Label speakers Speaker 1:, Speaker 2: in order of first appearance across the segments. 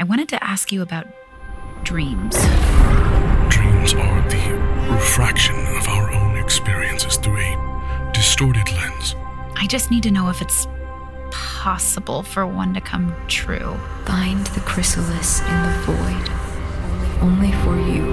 Speaker 1: I wanted to ask you about dreams.
Speaker 2: Dreams are the refraction of our own experiences through a distorted lens.
Speaker 1: I just need to know if it's possible for one to come true.
Speaker 3: Find the chrysalis in the void. Only for you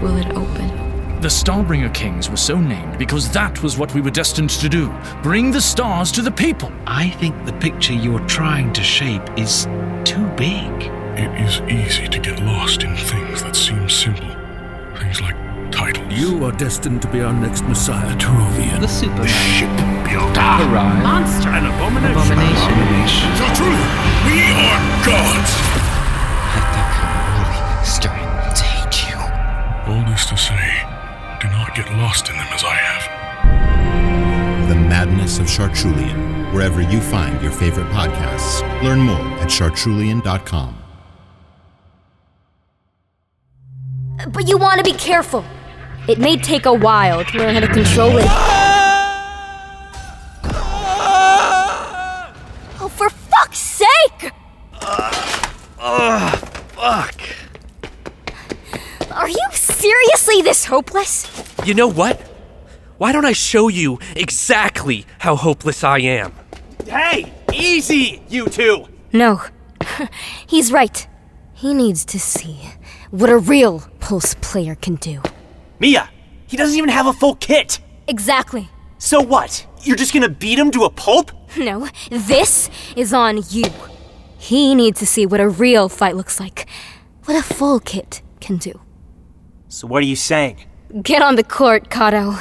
Speaker 3: will it open.
Speaker 4: The Starbringer Kings were so named because that was what we were destined to do bring the stars to the people.
Speaker 5: I think the picture you're trying to shape is too big.
Speaker 2: It is easy to get lost in things that seem simple. Things like titles.
Speaker 6: You are destined to be our next messiah, Teruvian.
Speaker 7: The Superman.
Speaker 2: Shipbuilder.
Speaker 7: The Ride.
Speaker 1: Monster.
Speaker 6: An abomination.
Speaker 7: Abomination.
Speaker 2: The truth! We are gods!
Speaker 7: Really starting to hate you.
Speaker 2: All this to say, do not get lost in them as I have.
Speaker 8: The Madness of Chartrulean, wherever you find your favorite podcasts. Learn more at chartrulean.com.
Speaker 9: But you want to be careful. It may take a while to learn how to control it. Oh, for fuck's sake!
Speaker 10: Fuck.
Speaker 9: Are you seriously this hopeless?
Speaker 10: You know what? Why don't I show you exactly how hopeless I am? Hey, easy, you two!
Speaker 9: No. He's right. He needs to see what a real Pulse player can do.
Speaker 10: Mia, he doesn't even have a full kit!
Speaker 9: Exactly.
Speaker 10: So what? You're just gonna beat him to a pulp?
Speaker 9: No, this is on you. He needs to see what a real fight looks like. What a full kit can do.
Speaker 10: So what are you saying?
Speaker 9: Get on the court, Kato.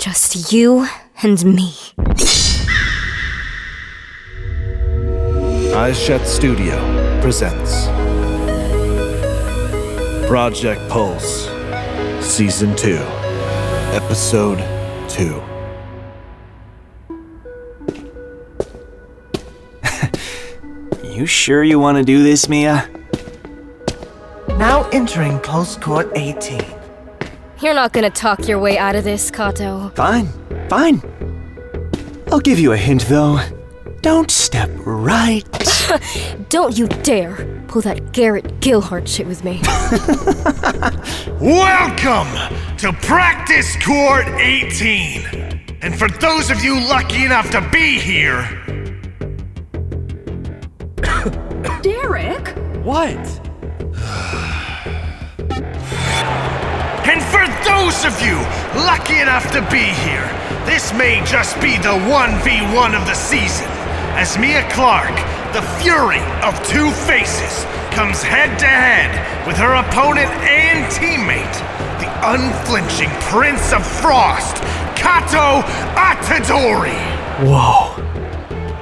Speaker 9: Just you and me.
Speaker 11: Eyes Shut Studio presents Project Pulse, Season 2, Episode 2.
Speaker 10: You sure you wanna do this, Mia?
Speaker 12: Now entering Pulse Court 18.
Speaker 9: You're not gonna talk your way out of this, Kato.
Speaker 10: Fine, fine. I'll give you a hint though. Don't step right.
Speaker 9: Don't you dare pull that Garrett Gilhart shit with me.
Speaker 13: Welcome to Practice Court 18. And for those of you lucky enough to be here,
Speaker 14: Derek?
Speaker 10: What?
Speaker 13: and for those of you lucky enough to be here, this may just be the 1v1 of the season. As Mia Clark, the fury of two faces, comes head to head with her opponent and teammate, the unflinching Prince of Frost, Kato Atadori.
Speaker 10: Whoa.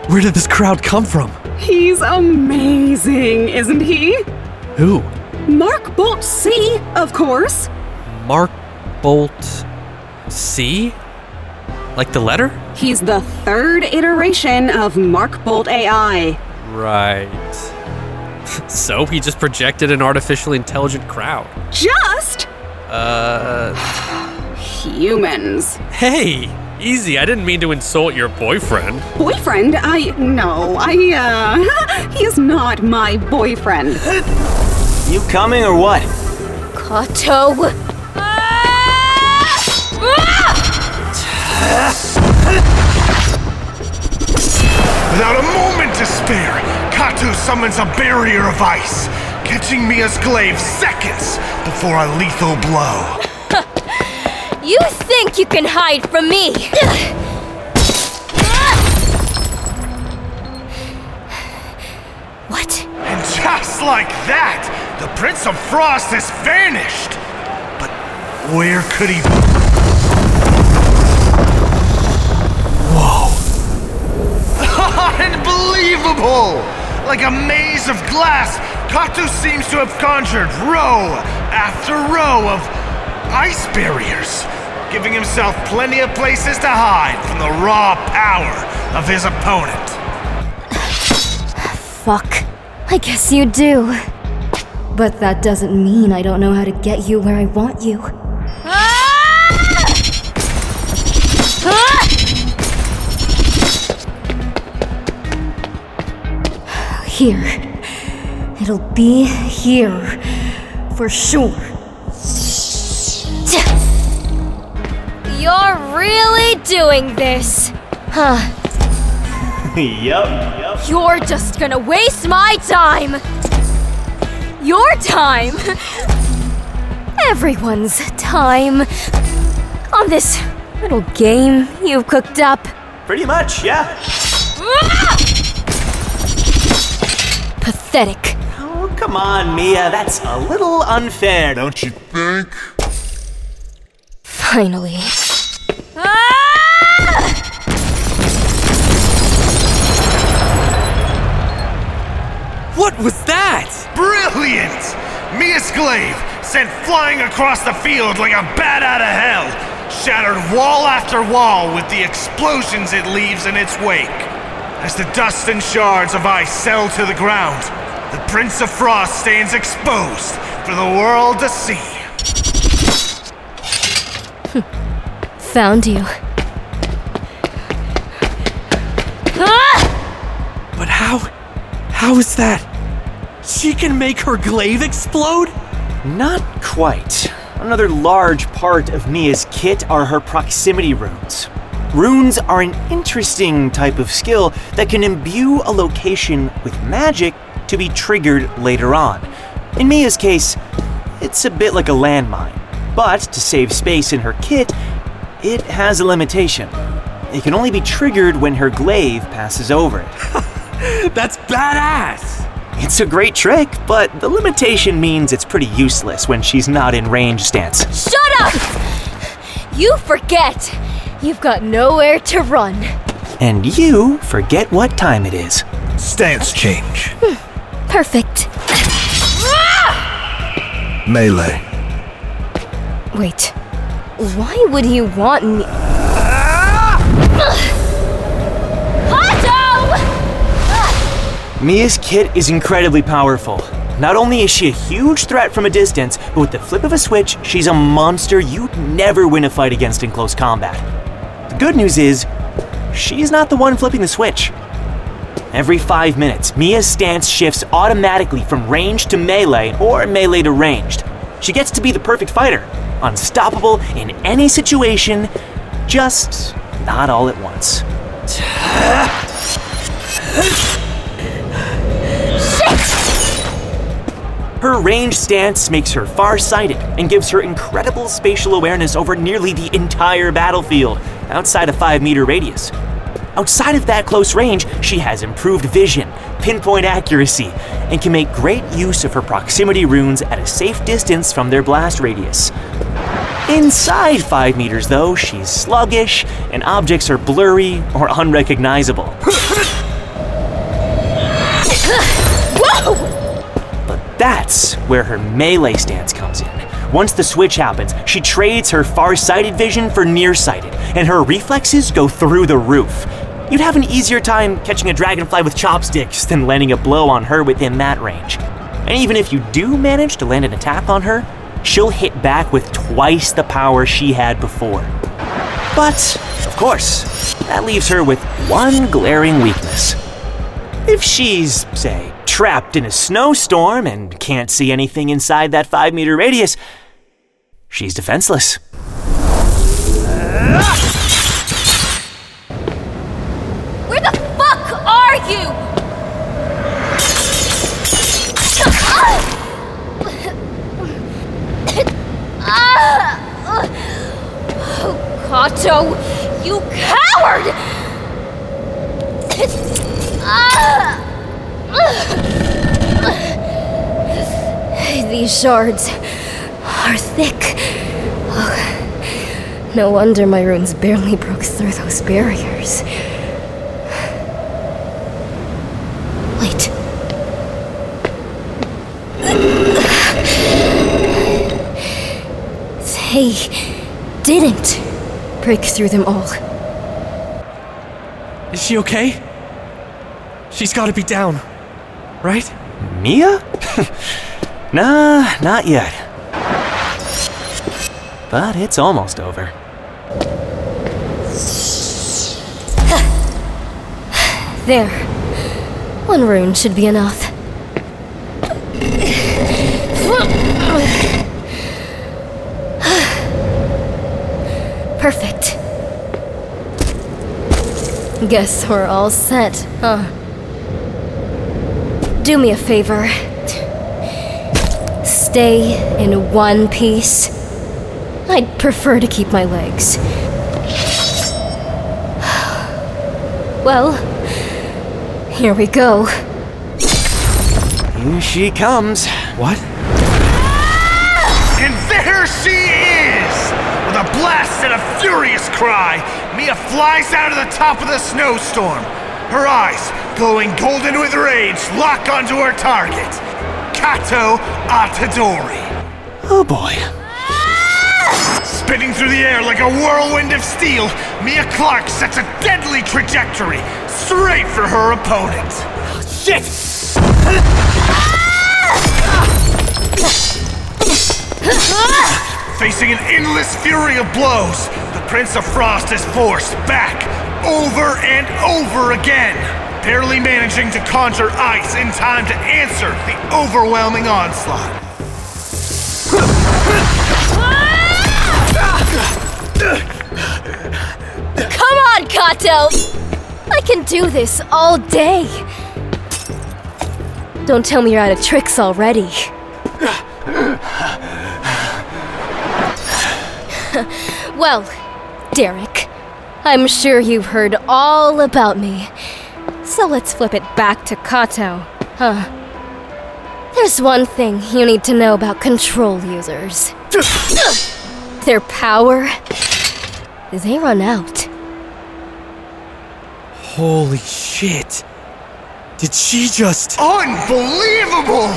Speaker 10: Where did this crowd come from?
Speaker 14: He's amazing, isn't he?
Speaker 10: Who?
Speaker 14: Mark Bolt C, of course.
Speaker 10: Mark Bolt C? Like the letter?
Speaker 14: He's the third iteration of Mark Bolt AI.
Speaker 10: Right. so he just projected an artificially intelligent crowd.
Speaker 14: Just
Speaker 10: Uh.
Speaker 14: humans.
Speaker 10: Hey! Easy, I didn't mean to insult your boyfriend.
Speaker 14: Boyfriend? I. No, I, uh. he is not my boyfriend.
Speaker 10: You coming or what?
Speaker 9: Kato!
Speaker 13: Without a moment spare, Kato summons a barrier of ice, catching Mia's glaive seconds before a lethal blow.
Speaker 9: You think you can hide from me? What?
Speaker 13: And just like that, the Prince of Frost has vanished. But where could he be? Unbelievable! Like a maze of glass, Kato seems to have conjured row after row of ice barriers, giving himself plenty of places to hide from the raw power of his opponent.
Speaker 9: Fuck. I guess you do. But that doesn't mean I don't know how to get you where I want you. Here. It'll be here. For sure. You're really doing this. Huh.
Speaker 15: yup.
Speaker 9: You're just gonna waste my time. Your time. Everyone's time. On this little game you've cooked up.
Speaker 15: Pretty much, yeah. Ah!
Speaker 9: Pathetic.
Speaker 15: Oh, come on, Mia. That's a little unfair, don't you think?
Speaker 9: Finally. Ah!
Speaker 10: What was that?
Speaker 13: Brilliant! Mia's glaive, sent flying across the field like a bat out of hell, shattered wall after wall with the explosions it leaves in its wake. As the dust and shards of ice settle to the ground, the Prince of Frost stands exposed for the world to see.
Speaker 9: Found you. Ah!
Speaker 10: But how? How is that? She can make her glaive explode?
Speaker 15: Not quite. Another large part of Mia's kit are her proximity runes. Runes are an interesting type of skill that can imbue a location with magic to be triggered later on. In Mia's case, it's a bit like a landmine, but to save space in her kit, it has a limitation. It can only be triggered when her glaive passes over it.
Speaker 10: That's badass!
Speaker 15: It's a great trick, but the limitation means it's pretty useless when she's not in range stance.
Speaker 9: Shut up! You forget. You've got nowhere to run.
Speaker 15: And you forget what time it is.
Speaker 11: Stance change.
Speaker 9: Perfect.
Speaker 11: Melee.
Speaker 9: Wait. Why would you want me? Otto!
Speaker 15: Mia's kit is incredibly powerful. Not only is she a huge threat from a distance, but with the flip of a switch, she's a monster you'd never win a fight against in close combat. The good news is, she's not the one flipping the switch. Every five minutes, Mia's stance shifts automatically from range to melee or melee to ranged. She gets to be the perfect fighter, unstoppable in any situation, just not all at once. Her range stance makes her far-sighted and gives her incredible spatial awareness over nearly the entire battlefield, outside a 5-meter radius. Outside of that close range, she has improved vision, pinpoint accuracy, and can make great use of her proximity runes at a safe distance from their blast radius. Inside 5 meters, though, she's sluggish, and objects are blurry or unrecognizable. But that's where her melee stance comes in. Once the switch happens, she trades her far-sighted vision for nearsighted, and her reflexes go through the roof. You'd have an easier time catching a dragonfly with chopsticks than landing a blow on her within that range. And even if you do manage to land an attack on her, she'll hit back with twice the power she had before. But, of course, that leaves her with one glaring weakness. If she's, say, trapped in a snowstorm and can't see anything inside that 5 meter radius, she's defenseless.
Speaker 9: Oh, Kato, you coward! These shards are thick. Oh, no wonder my runes barely broke through those barriers. Wait. They didn't break through them all.
Speaker 10: Is she okay? She's gotta be down, right?
Speaker 15: Mia? nah, not yet. But it's almost over.
Speaker 9: There. One rune should be enough. Perfect. Guess we're all set, huh? Do me a favor. Stay in one piece. I'd prefer to keep my legs. Well, here we go.
Speaker 15: Here she comes.
Speaker 10: What?
Speaker 13: And there she is! With a blast and a furious cry, Mia flies out of the top of the snowstorm. Her eyes, glowing golden with rage, lock onto her target Kato Atadori.
Speaker 15: Oh boy.
Speaker 13: Spinning through the air like a whirlwind of steel, Mia Clark sets a deadly trajectory straight for her opponent.
Speaker 15: Shit!
Speaker 13: Facing an endless fury of blows, Prince of Frost is forced back over and over again, barely managing to conjure ice in time to answer the overwhelming onslaught.
Speaker 9: Come on, Kato! I can do this all day. Don't tell me you're out of tricks already. well, Derek, I'm sure you've heard all about me. So let's flip it back to Kato, huh? There's one thing you need to know about control users. Their power, they run out.
Speaker 10: Holy shit. Did she just.
Speaker 13: Unbelievable!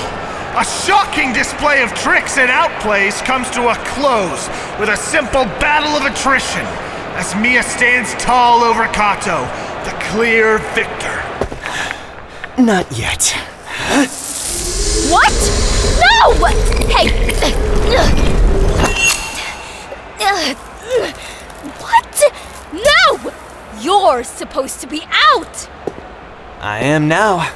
Speaker 13: A shocking display of tricks and outplays comes to a close with a simple battle of attrition as Mia stands tall over Kato, the clear victor.
Speaker 15: Not yet.
Speaker 9: What? No! Hey! What? No! You're supposed to be out!
Speaker 15: I am now.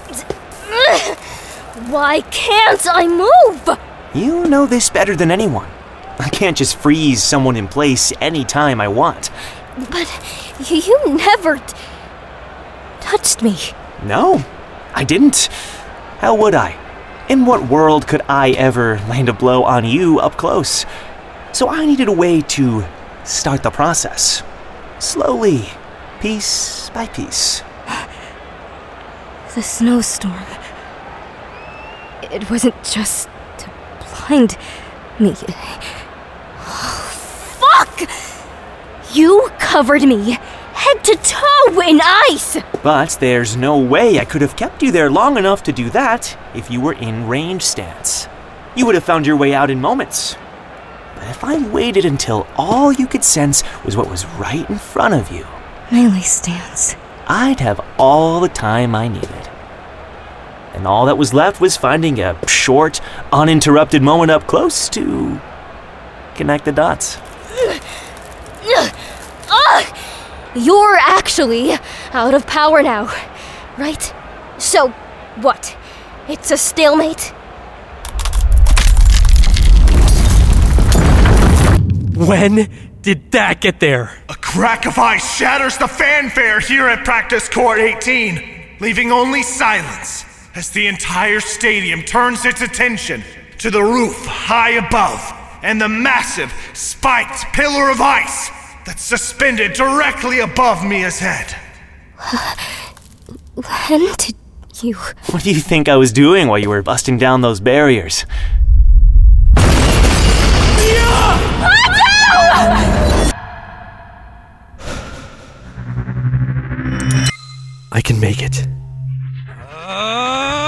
Speaker 9: Why can't I move?
Speaker 15: You know this better than anyone. I can't just freeze someone in place anytime I want.
Speaker 9: But you never t- touched me.
Speaker 15: No, I didn't. How would I? In what world could I ever land a blow on you up close? So I needed a way to start the process. Slowly, piece by piece.
Speaker 9: The snowstorm. It wasn't just to blind me. fuck! You covered me head to toe in ice!
Speaker 15: But there's no way I could have kept you there long enough to do that if you were in range stance. You would have found your way out in moments. But if I waited until all you could sense was what was right in front of you,
Speaker 9: melee stance,
Speaker 15: I'd have all the time I needed. And all that was left was finding a short, uninterrupted moment up close to connect the dots.
Speaker 9: Ugh! You're actually out of power now, right? So, what? It's a stalemate?
Speaker 10: When did that get there?
Speaker 13: A crack of ice shatters the fanfare here at Practice Court 18, leaving only silence as the entire stadium turns its attention to the roof high above and the massive spiked pillar of ice that's suspended directly above Mia's head.
Speaker 9: When did you.
Speaker 15: What do you think I was doing while you were busting down those barriers?
Speaker 10: I can make it.
Speaker 9: Why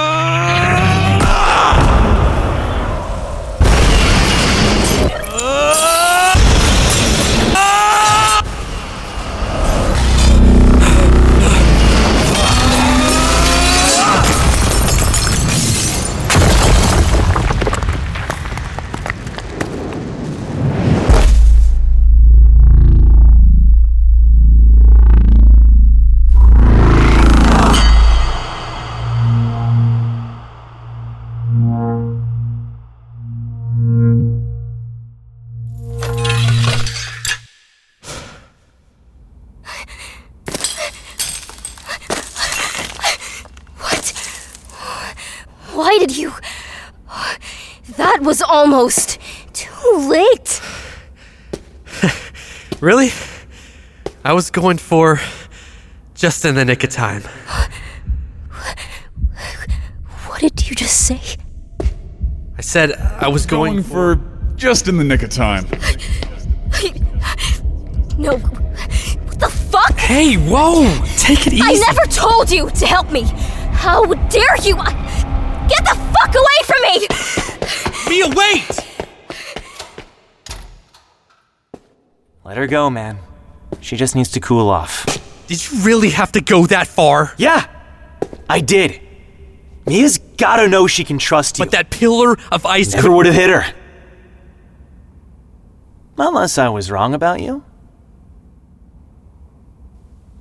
Speaker 9: almost too late.
Speaker 10: Really? I was going for just in the nick of time.
Speaker 9: What did you just say?
Speaker 10: I said I was going,
Speaker 16: Going for just in the nick of time.
Speaker 9: No. What the fuck?
Speaker 10: Hey, whoa! Take it easy.
Speaker 9: I never told you to help me. How dare you? Get the fuck away from me!
Speaker 10: Mia, wait!
Speaker 15: Let her go, man. She just needs to cool off.
Speaker 10: Did you really have to go that far?
Speaker 15: Yeah, I did. Mia's gotta know she can trust you.
Speaker 10: But that pillar of ice
Speaker 15: Never would have hit her. Unless I was wrong about you.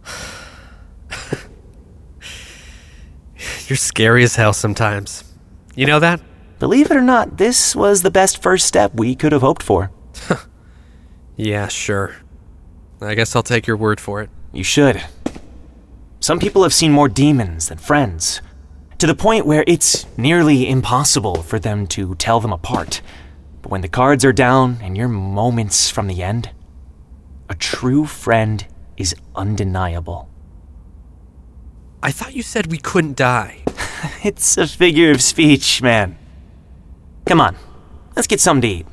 Speaker 10: You're scary as hell sometimes. You know that?
Speaker 15: Believe it or not, this was the best first step we could have hoped for.
Speaker 10: Yeah, sure. I guess I'll take your word for it.
Speaker 15: You should. Some people have seen more demons than friends, to the point where it's nearly impossible for them to tell them apart. But when the cards are down and you're moments from the end, a true friend is undeniable.
Speaker 10: I thought you said we couldn't die.
Speaker 15: It's a figure of speech, man. Come on, let's get something to eat.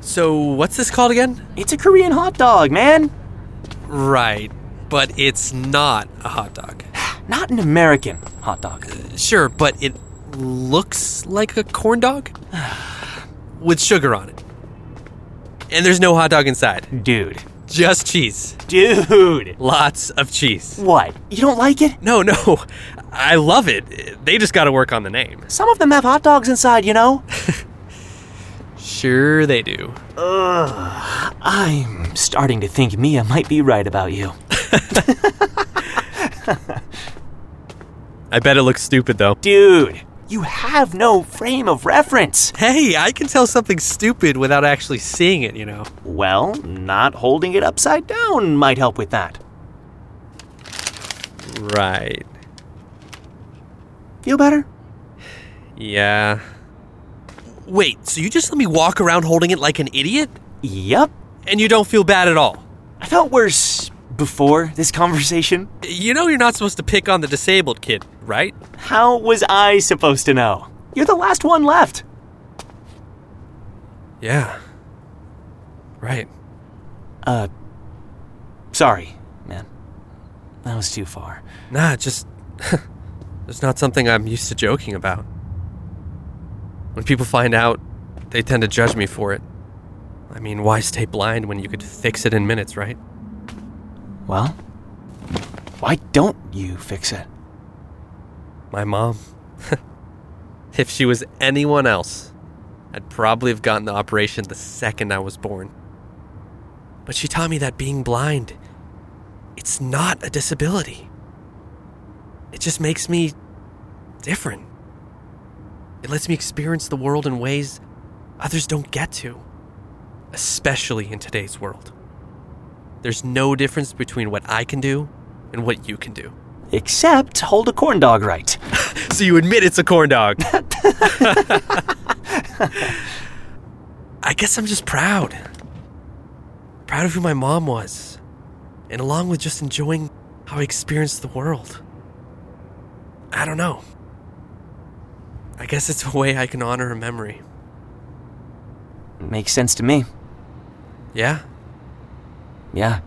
Speaker 10: So, what's this called again?
Speaker 15: It's a Korean hot dog, man.
Speaker 10: Right, but it's not a hot dog.
Speaker 15: Not an American hot dog.
Speaker 10: Sure, but it looks like a corn dog with sugar on it. And there's no hot dog inside.
Speaker 15: Dude.
Speaker 10: Just cheese.
Speaker 15: Dude.
Speaker 10: Lots of cheese.
Speaker 15: What? You don't like it?
Speaker 10: No, no. I love it. They just got to work on the name.
Speaker 15: Some of them have hot dogs inside, you know?
Speaker 10: Sure, they do.
Speaker 15: Ugh. I'm starting to think Mia might be right about you.
Speaker 10: I bet it looks stupid, though.
Speaker 15: Dude, you have no frame of reference.
Speaker 10: Hey, I can tell something stupid without actually seeing it, you know.
Speaker 15: Well, not holding it upside down might help with that.
Speaker 10: Right.
Speaker 15: Feel better?
Speaker 10: Yeah. Wait, so you just let me walk around holding it like an idiot?
Speaker 15: Yep.
Speaker 10: And you don't feel bad at all?
Speaker 15: I felt worse before this conversation.
Speaker 10: You know you're not supposed to pick on the disabled kid, right?
Speaker 15: How was I supposed to know? You're the last one left.
Speaker 10: Yeah. Right.
Speaker 15: Uh, sorry, man. That was too far.
Speaker 10: Nah, just. it's not something I'm used to joking about. When people find out, they tend to judge me for it. I mean, why stay blind when you could fix it in minutes, right?
Speaker 15: Well, why don't you fix it?
Speaker 10: My mom. if she was anyone else, I'd probably have gotten the operation the second I was born. But she taught me that being blind, it's not a disability. It just makes me different. It lets me experience the world in ways others don't get to, especially in today's world. There's no difference between what I can do and what you can do.
Speaker 15: Except hold a corn dog right.
Speaker 10: so you admit it's a corn dog. I guess I'm just proud. Proud of who my mom was. And along with just enjoying how I experienced the world. I don't know. I guess it's a way I can honor her memory.
Speaker 15: Makes sense to me.
Speaker 10: Yeah?
Speaker 15: Yeah.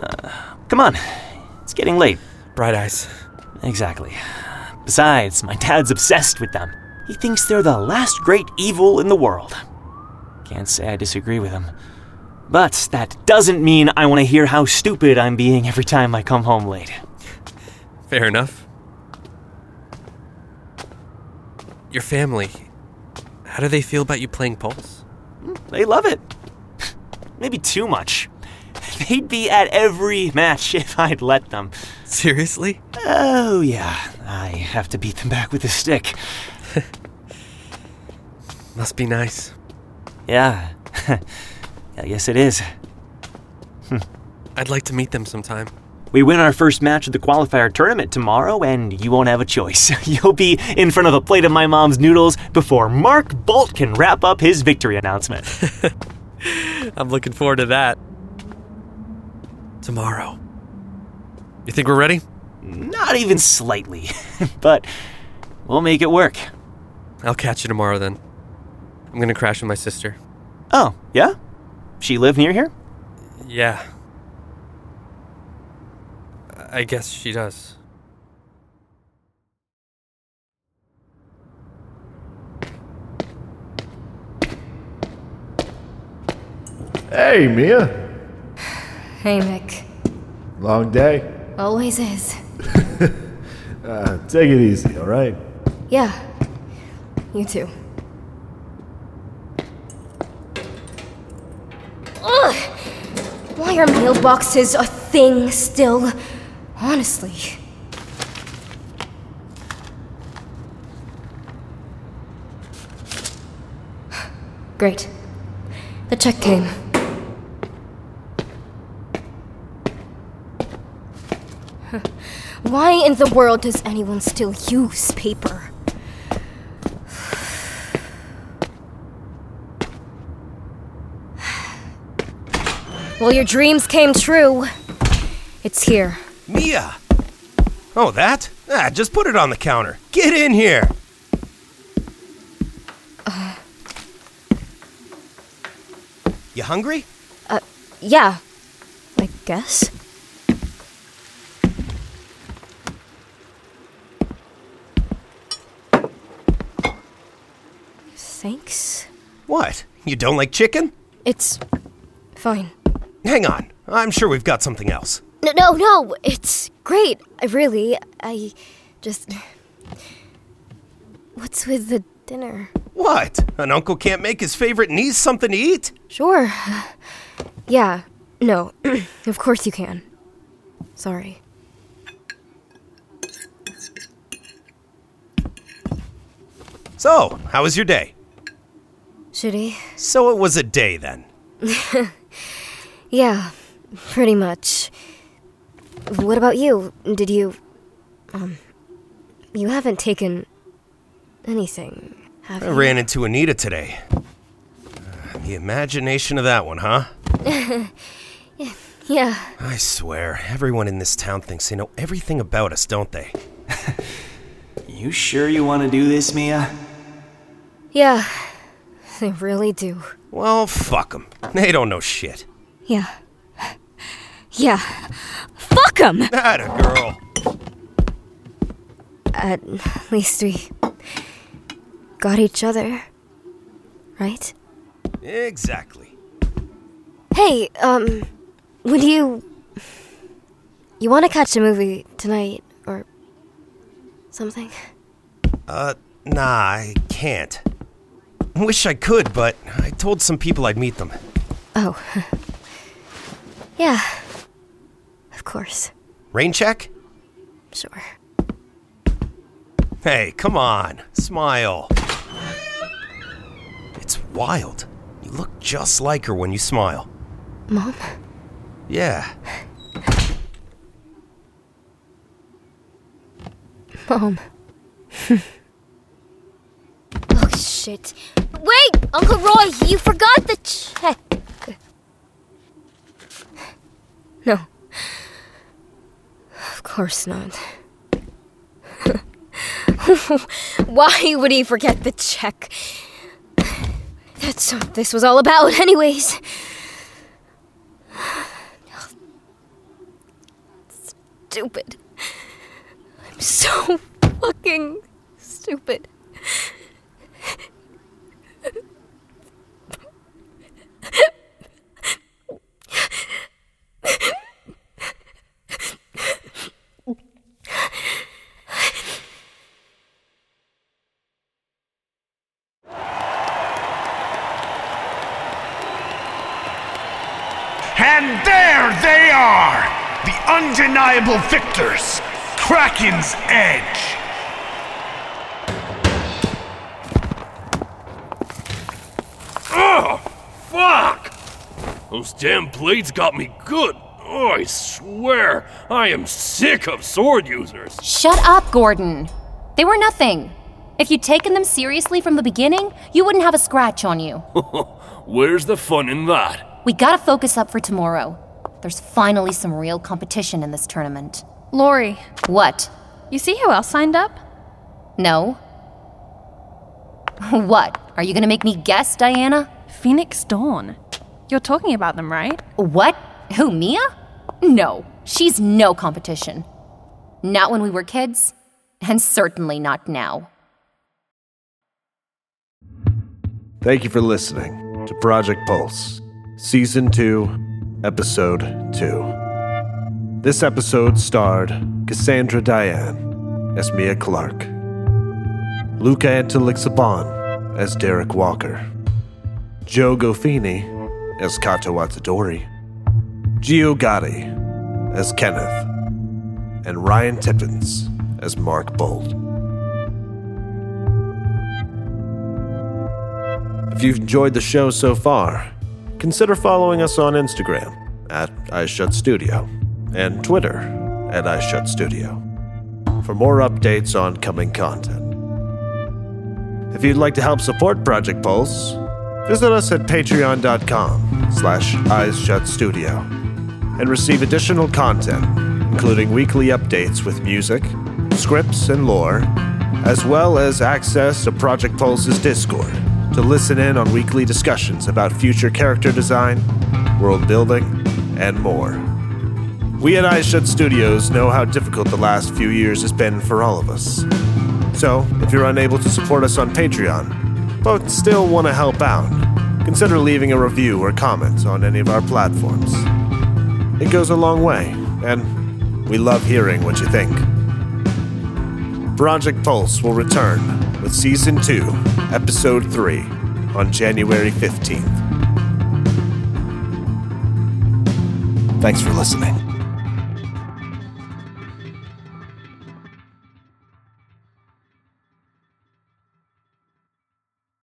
Speaker 15: Uh, come on. It's getting late.
Speaker 10: Bright eyes.
Speaker 15: Exactly. Besides, my dad's obsessed with them. He thinks they're the last great evil in the world. Can't say I disagree with him. But that doesn't mean I want to hear how stupid I'm being every time I come home late.
Speaker 10: Fair enough. Your family, how do they feel about you playing Pulse?
Speaker 15: Hmm, they love it. Maybe too much. They'd be at every match if I'd let them.
Speaker 10: Seriously?
Speaker 15: Oh, yeah. I have to beat them back with a stick.
Speaker 10: Must be nice.
Speaker 15: Yeah. yeah yes, it is.
Speaker 10: I'd like to meet them sometime.
Speaker 15: We win our first match of the qualifier tournament tomorrow, and you won't have a choice. You'll be in front of a plate of my mom's noodles before Mark Bolt can wrap up his victory announcement.
Speaker 10: I'm looking forward to that. Tomorrow. You think we're ready?
Speaker 15: Not even slightly, but we'll make it work.
Speaker 10: I'll catch you tomorrow then. I'm gonna crash with my sister.
Speaker 15: Oh, yeah? She live near here?
Speaker 10: Yeah. I guess she does.
Speaker 17: Hey, Mia.
Speaker 9: Hey, Mick.
Speaker 17: Long day.
Speaker 9: Always is.
Speaker 17: Uh, take it easy, all right?
Speaker 9: Yeah. You too. Ugh! Why are mailboxes a thing still? Honestly. Great. The check came. Why in the world does anyone still use paper? Well, your dreams came true. It's here.
Speaker 18: Mia! Oh, that? Ah, just put it on the counter. Get in here!
Speaker 9: Uh,
Speaker 18: You hungry?
Speaker 9: uh, yeah. I guess. Thanks.
Speaker 18: What? You don't like chicken?
Speaker 9: It's fine.
Speaker 18: Hang on. I'm sure we've got something else.
Speaker 9: No, no, no. It's great. I really. I just. What's with the dinner?
Speaker 18: What? An uncle can't make his favorite niece something to eat?
Speaker 9: Sure. Yeah. No. of course you can. Sorry.
Speaker 18: So, how was your day?
Speaker 9: Shitty.
Speaker 18: So it was a day then.
Speaker 9: yeah, pretty much. What about you? Did you. Um. You haven't taken. anything, have
Speaker 18: I
Speaker 9: you?
Speaker 18: ran into Anita today. Uh, the imagination of that one, huh?
Speaker 9: yeah.
Speaker 18: I swear, everyone in this town thinks they know everything about us, don't they?
Speaker 15: You sure you want to do this, Mia?
Speaker 9: Yeah. They really do.
Speaker 18: Well, fuck them. They don't know shit.
Speaker 9: Yeah. Yeah. Fuck 'em!
Speaker 18: That a girl.
Speaker 9: At least we. got each other. Right?
Speaker 18: Exactly.
Speaker 9: Hey, um. Would you. You want to catch a movie tonight, or. something?
Speaker 18: Uh, nah, I can't. Wish I could, but I told some people I'd meet them.
Speaker 9: Oh. yeah. Of course.
Speaker 18: Rain check?
Speaker 9: Sure.
Speaker 18: Hey, come on. Smile. It's wild. You look just like her when you smile.
Speaker 9: Mom?
Speaker 18: Yeah.
Speaker 9: Mom. oh, shit. Wait! Uncle Roy, you forgot the check. No. Course not. Why would he forget the check? That's what this was all about, anyways. Stupid. I'm so fucking stupid.
Speaker 13: And there there they are! The undeniable victors! Kraken's Edge!
Speaker 19: Oh, fuck! Those damn blades got me good. Oh, I swear, I am sick of sword users.
Speaker 20: Shut up, Gordon. They were nothing. If you'd taken them seriously from the beginning, you wouldn't have a scratch on you.
Speaker 19: Where's the fun in that?
Speaker 20: We gotta focus up for tomorrow. There's finally some real competition in this tournament.
Speaker 21: Lori.
Speaker 20: What?
Speaker 21: You see who else signed up?
Speaker 20: No. what? Are you gonna make me guess, Diana?
Speaker 21: Phoenix Dawn. You're talking about them, right?
Speaker 20: What? Who, Mia? No, she's no competition. Not when we were kids, and certainly not now.
Speaker 22: Thank you for listening to Project Pulse, Season 2, Episode 2. This episode starred Cassandra Diane as Mia Clark, Luca Antilixabon as Derek Walker, Joe Gofini as Kato Watadori, Gio Gotti as Kenneth, and Ryan Tippins as Mark Bolt. If you've enjoyed the show so far, consider following us on Instagram at iShutStudio and Twitter at iShutStudio for more updates on coming content. If you'd like to help support Project Pulse, visit us at patreon.com slash eyesshutstudio and receive additional content, including weekly updates with music, scripts, and lore, as well as access to Project Pulse's Discord to listen in on weekly discussions about future character design, world building, and more. We at Eyes Shut Studios know how difficult the last few years has been for all of us. So, if you're unable to support us on Patreon, but still want to help out, consider leaving a review or comment on any of our platforms. It goes a long way, and we love hearing what you think. Project Pulse will return with Season 2, Episode 3 on January 15th. Thanks for listening.